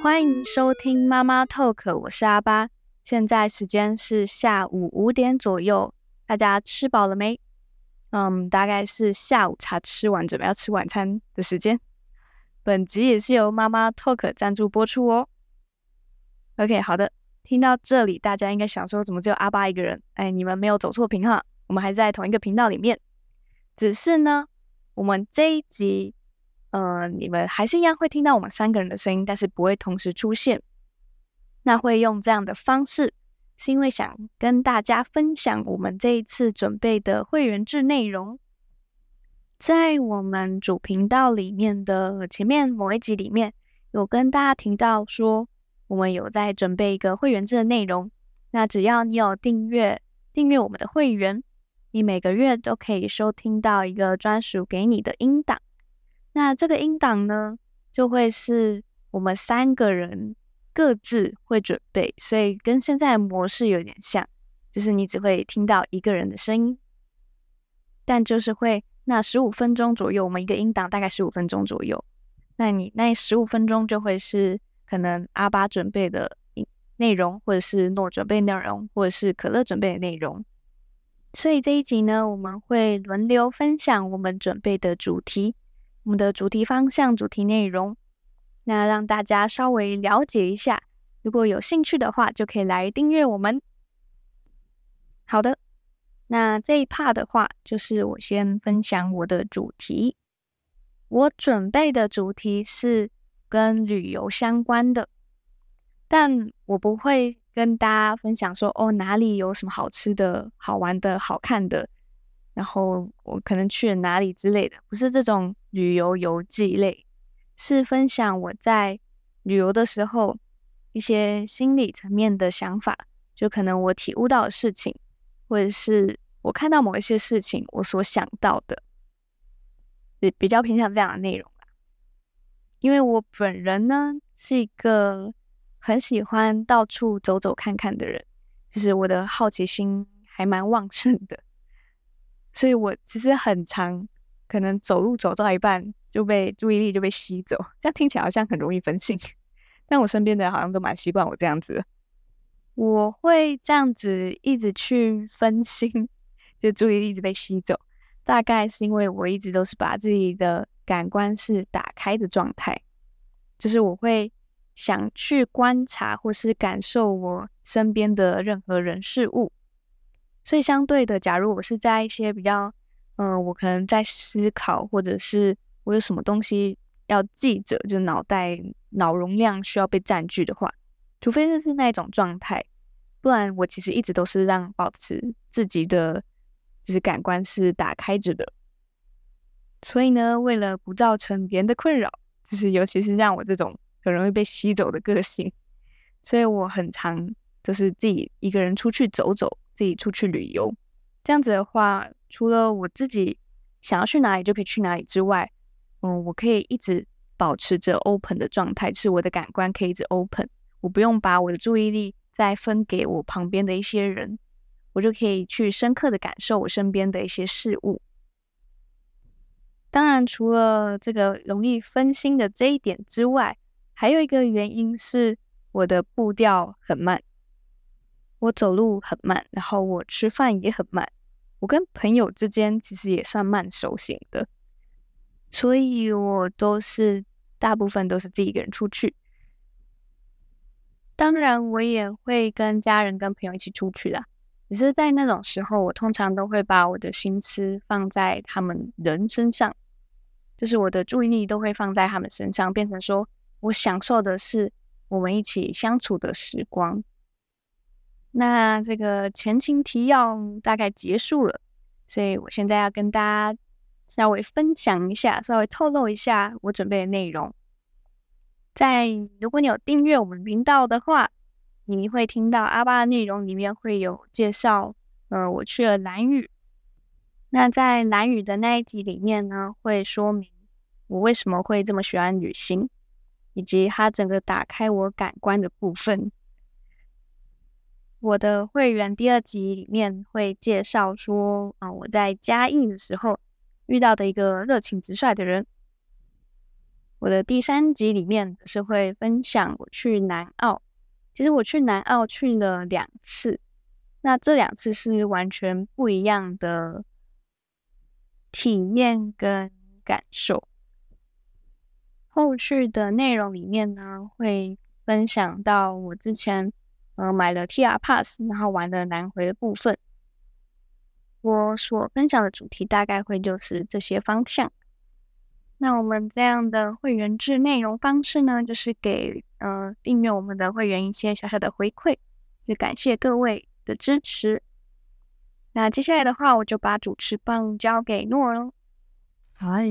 欢迎收听妈妈 Talk，我是阿巴。现在时间是下午五点左右，大家吃饱了没？嗯，大概是下午茶吃完，准备要吃晚餐的时间。本集也是由妈妈 Talk 赞助播出哦。OK，好的，听到这里，大家应该想说，怎么只有阿巴一个人？哎，你们没有走错频哈，我们还在同一个频道里面。只是呢，我们这一集，呃，你们还是一样会听到我们三个人的声音，但是不会同时出现。那会用这样的方式，是因为想跟大家分享我们这一次准备的会员制内容。在我们主频道里面的前面某一集里面，有跟大家提到说，我们有在准备一个会员制的内容。那只要你有订阅订阅我们的会员。你每个月都可以收听到一个专属给你的音档，那这个音档呢，就会是我们三个人各自会准备，所以跟现在的模式有点像，就是你只会听到一个人的声音，但就是会那十五分钟左右，我们一个音档大概十五分钟左右，那你那十五分钟就会是可能阿巴准备的内容，或者是诺准备内容，或者是可乐准备的内容。所以这一集呢，我们会轮流分享我们准备的主题，我们的主题方向、主题内容，那让大家稍微了解一下。如果有兴趣的话，就可以来订阅我们。好的，那这一 part 的话，就是我先分享我的主题。我准备的主题是跟旅游相关的，但我不会。跟大家分享说哦，哪里有什么好吃的、好玩的、好看的，然后我可能去了哪里之类的，不是这种旅游游记类，是分享我在旅游的时候一些心理层面的想法，就可能我体悟到的事情，或者是我看到某一些事情我所想到的，比比较偏向这样的内容吧。因为我本人呢是一个。很喜欢到处走走看看的人，就是我的好奇心还蛮旺盛的，所以我其实很常可能走路走到一半就被注意力就被吸走，这样听起来好像很容易分心，但我身边的人好像都蛮习惯我这样子。我会这样子一直去分心，就注意力一直被吸走，大概是因为我一直都是把自己的感官是打开的状态，就是我会。想去观察或是感受我身边的任何人事物，所以相对的，假如我是在一些比较，嗯、我可能在思考，或者是我有什么东西要记着，就脑袋脑容量需要被占据的话，除非这是那一种状态，不然我其实一直都是让保持自己的就是感官是打开着的。所以呢，为了不造成别人的困扰，就是尤其是让我这种。很容易被吸走的个性，所以我很常就是自己一个人出去走走，自己出去旅游。这样子的话，除了我自己想要去哪里就可以去哪里之外，嗯，我可以一直保持着 open 的状态，是我的感官可以一直 open，我不用把我的注意力再分给我旁边的一些人，我就可以去深刻的感受我身边的一些事物。当然，除了这个容易分心的这一点之外，还有一个原因是我的步调很慢，我走路很慢，然后我吃饭也很慢。我跟朋友之间其实也算慢熟型的，所以我都是大部分都是自己一个人出去。当然，我也会跟家人、跟朋友一起出去啦。只是在那种时候，我通常都会把我的心思放在他们人身上，就是我的注意力都会放在他们身上，变成说。我享受的是我们一起相处的时光。那这个前情提要大概结束了，所以我现在要跟大家稍微分享一下，稍微透露一下我准备的内容。在如果你有订阅我们频道的话，你会听到阿巴的内容里面会有介绍。呃，我去了蓝屿。那在蓝屿的那一集里面呢，会说明我为什么会这么喜欢旅行。以及它整个打开我感官的部分。我的会员第二集里面会介绍说，啊，我在嘉义的时候遇到的一个热情直率的人。我的第三集里面是会分享我去南澳。其实我去南澳去了两次，那这两次是完全不一样的体验跟感受。后续的内容里面呢，会分享到我之前呃买了 TR Pass，然后玩了南回的部分。我所分享的主题大概会就是这些方向。那我们这样的会员制内容方式呢，就是给呃订阅我们的会员一些小小的回馈，就感谢各位的支持。那接下来的话，我就把主持棒交给诺了。嗨，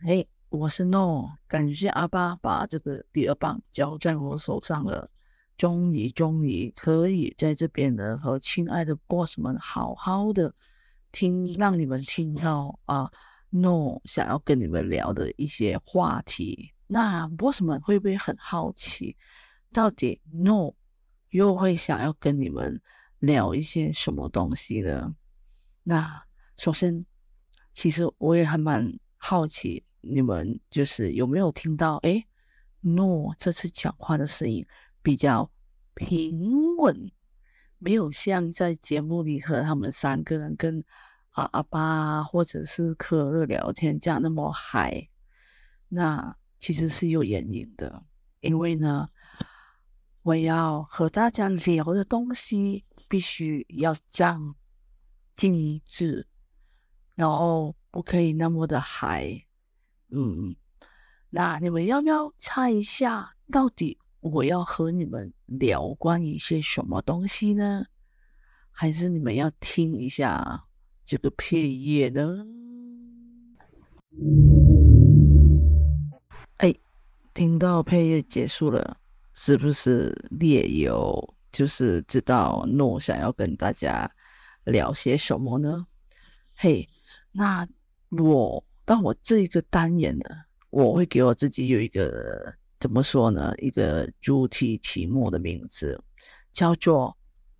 嘿，我是诺，感谢阿爸把这个第二棒交在我手上了，终于终于可以在这边呢和亲爱的 boss 们好好的听，让你们听到啊。诺想要跟你们聊的一些话题，那 boss 们会不会很好奇，到底诺又会想要跟你们聊一些什么东西呢？那首先，其实我也还蛮好奇，你们就是有没有听到？诶，诺这次讲话的声音比较平稳，没有像在节目里和他们三个人跟。啊，阿爸或者是可乐聊天这样那么嗨，那其实是有原因的，因为呢，我要和大家聊的东西必须要这样精致，然后不可以那么的嗨。嗯，那你们要不要猜一下，到底我要和你们聊关于一些什么东西呢？还是你们要听一下？这个配乐呢？哎，听到配乐结束了，是不是略有就是知道诺想要跟大家聊些什么呢？嘿，那我当我这一个单元呢，我会给我自己有一个怎么说呢？一个主题题目的名字叫做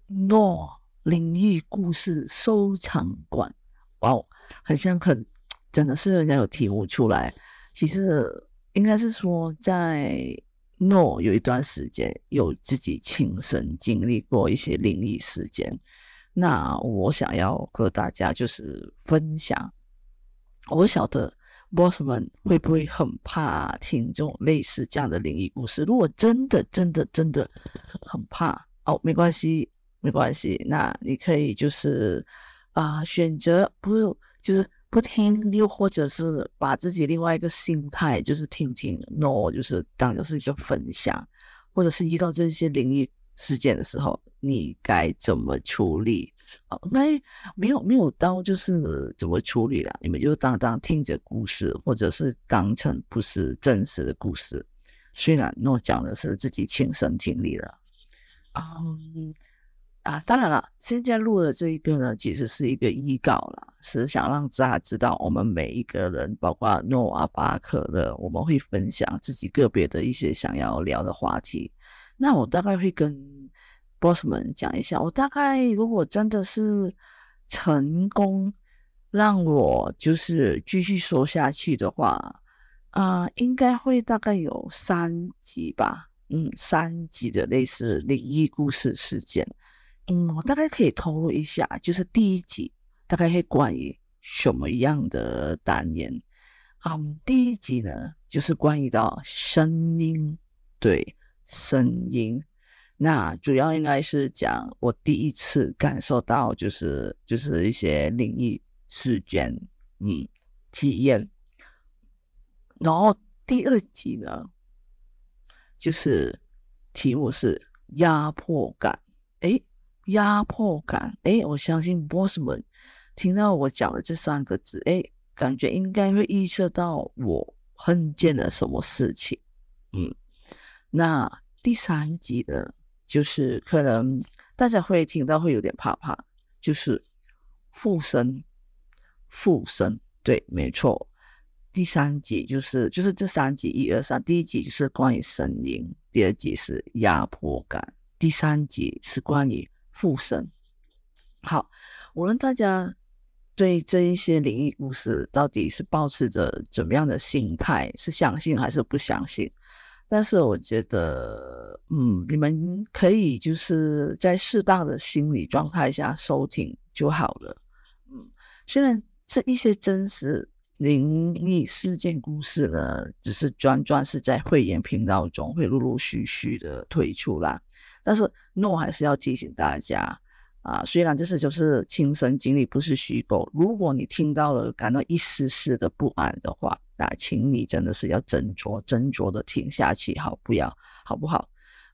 诺。灵异故事收藏馆，哇哦，很像很，真的是人家有题目出来。其实应该是说，在诺有一段时间有自己亲身经历过一些灵异事件。那我想要和大家就是分享。我晓得 boss 们会不会很怕听这种类似这样的灵异故事？如果真的真的真的很怕哦，没关系。没关系，那你可以就是啊、选择不就是不听，又或者是把自己另外一个心态就是听听，no，就是当就是一个分享，或者是遇到这些灵异事件的时候，你该怎么处理？哦，那没有没有到就是怎么处理了，你们就当当听着故事，或者是当成不是真实的故事，虽然诺讲的是自己亲身经历的，嗯。啊，当然了，现在录的这一个呢，其实是一个预告啦，是想让大家知道，我们每一个人，包括诺阿巴克的，我们会分享自己个别的一些想要聊的话题。那我大概会跟 boss 们讲一下，我大概如果真的是成功让我就是继续说下去的话，啊、应该会大概有三集吧，嗯，三集的类似灵异故事事件。嗯，我大概可以透露一下，就是第一集大概会关于什么样的单元？嗯，第一集呢，就是关于到声音，对，声音。那主要应该是讲我第一次感受到，就是就是一些灵异事件，嗯，体验。然后第二集呢，就是题目是压迫感，诶。压迫感，诶，我相信 boss 们听到我讲的这三个字，诶，感觉应该会预测到我碰见了什么事情。嗯，那第三集呢，就是可能大家会听到会有点怕怕，就是附身，附身，对，没错。第三集就是就是这三集一二三，第一集就是关于声音，第二集是压迫感，第三集是关于。附身，好，无论大家对这一些灵异故事到底是抱持着怎么样的心态，是相信还是不相信？但是我觉得，嗯，你们可以就是在适当的心理状态下收听就好了。嗯，虽然这一些真实灵异事件故事呢，只是专专是在会员频道中会陆陆续续的推出啦，但是诺还是要提醒大家。啊，虽然这是就是亲身经历，不是虚构。如果你听到了感到一丝丝的不安的话，那请你真的是要斟酌斟酌的听下去，好不要，好不好？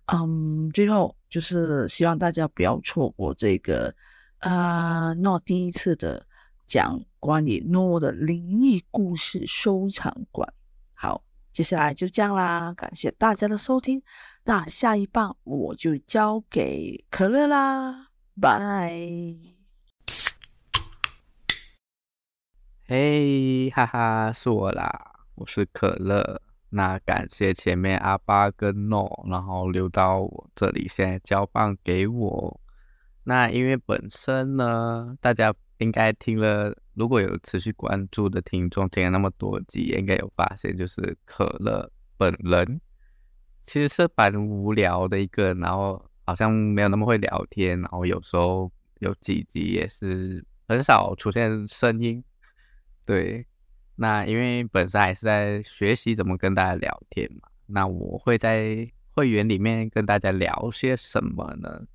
嗯，最后就是希望大家不要错过这个啊诺第一次的讲关于诺的灵异故事收藏馆。好，接下来就这样啦，感谢大家的收听。那下一棒我就交给可乐啦。拜，嘿，哈哈，是我啦，我是可乐。那感谢前面阿巴跟诺，然后留到我这里，现在交棒给我。那因为本身呢，大家应该听了，如果有持续关注的听众，听了那么多集，应该有发现，就是可乐本人其实是蛮无聊的一个，然后。好像没有那么会聊天，然后有时候有几集也是很少出现声音。对，那因为本身还是在学习怎么跟大家聊天嘛。那我会在会员里面跟大家聊些什么呢？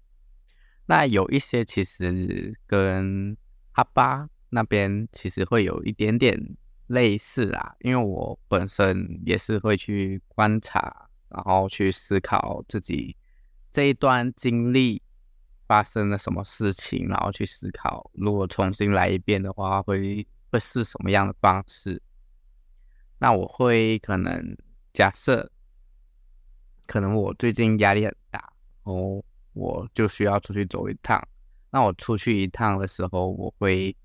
那有一些其实跟阿巴那边其实会有一点点类似啊，因为我本身也是会去观察，然后去思考自己。这一段经历发生了什么事情，然后去思考，如果重新来一遍的话，会会是什么样的方式？那我会可能假设，可能我最近压力很大，哦，我就需要出去走一趟。那我出去一趟的时候，我会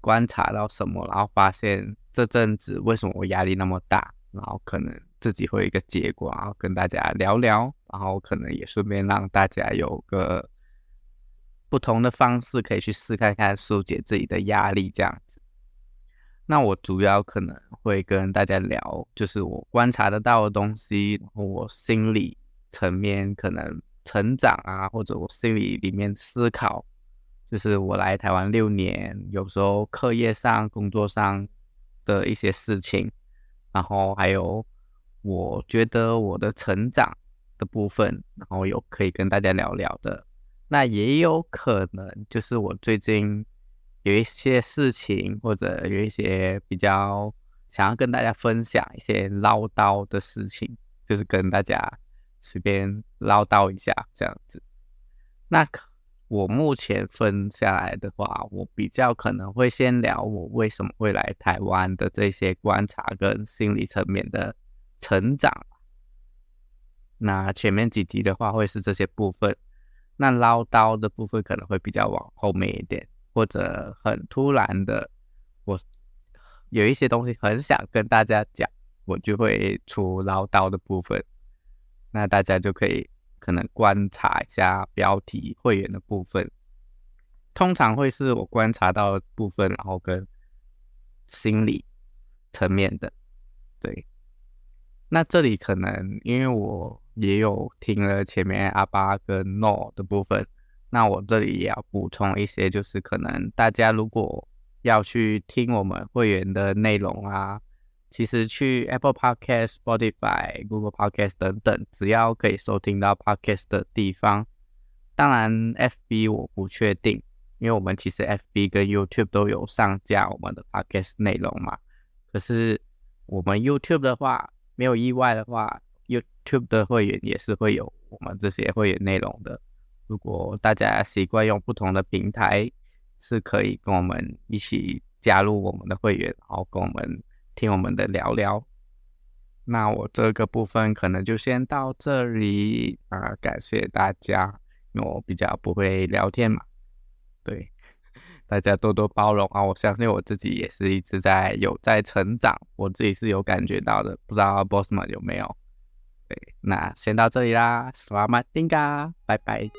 观察到什么，然后发现这阵子为什么我压力那么大，然后可能。自己会有一个结果，然后跟大家聊聊，然后可能也顺便让大家有个不同的方式可以去试看看，疏解自己的压力这样。那我主要可能会跟大家聊，就是我观察得到的东西，然后我心理层面可能成长啊，或者我心里里面思考，就是我来台湾六年，有时候课业上、工作上的一些事情，然后还有。我觉得我的成长的部分，然后有可以跟大家聊聊的，那也有可能就是我最近有一些事情，或者有一些比较想要跟大家分享一些唠叨的事情，就是跟大家随便唠叨一下这样子。那我目前分下来的话，我比较可能会先聊我为什么会来台湾的这些观察跟心理层面的。成长，那前面几集的话会是这些部分，那唠叨的部分可能会比较往后面一点，或者很突然的，我有一些东西很想跟大家讲，我就会出唠叨的部分，那大家就可以可能观察一下标题会员的部分，通常会是我观察到的部分，然后跟心理层面的，对。那这里可能因为我也有听了前面阿巴跟诺的部分，那我这里也要补充一些，就是可能大家如果要去听我们会员的内容啊，其实去 Apple Podcast、Spotify、Google Podcast 等等，只要可以收听到 Podcast 的地方，当然 FB 我不确定，因为我们其实 FB 跟 YouTube 都有上架我们的 Podcast 内容嘛，可是我们 YouTube 的话。没有意外的话，YouTube 的会员也是会有我们这些会员内容的。如果大家习惯用不同的平台，是可以跟我们一起加入我们的会员，然后跟我们听我们的聊聊。那我这个部分可能就先到这里啊，感谢大家，因为我比较不会聊天嘛，对。大家多多包容啊！我相信我自己也是一直在有在成长，我自己是有感觉到的，不知道 boss 们有没有？那先到这里啦，Selamat tinggal，拜拜。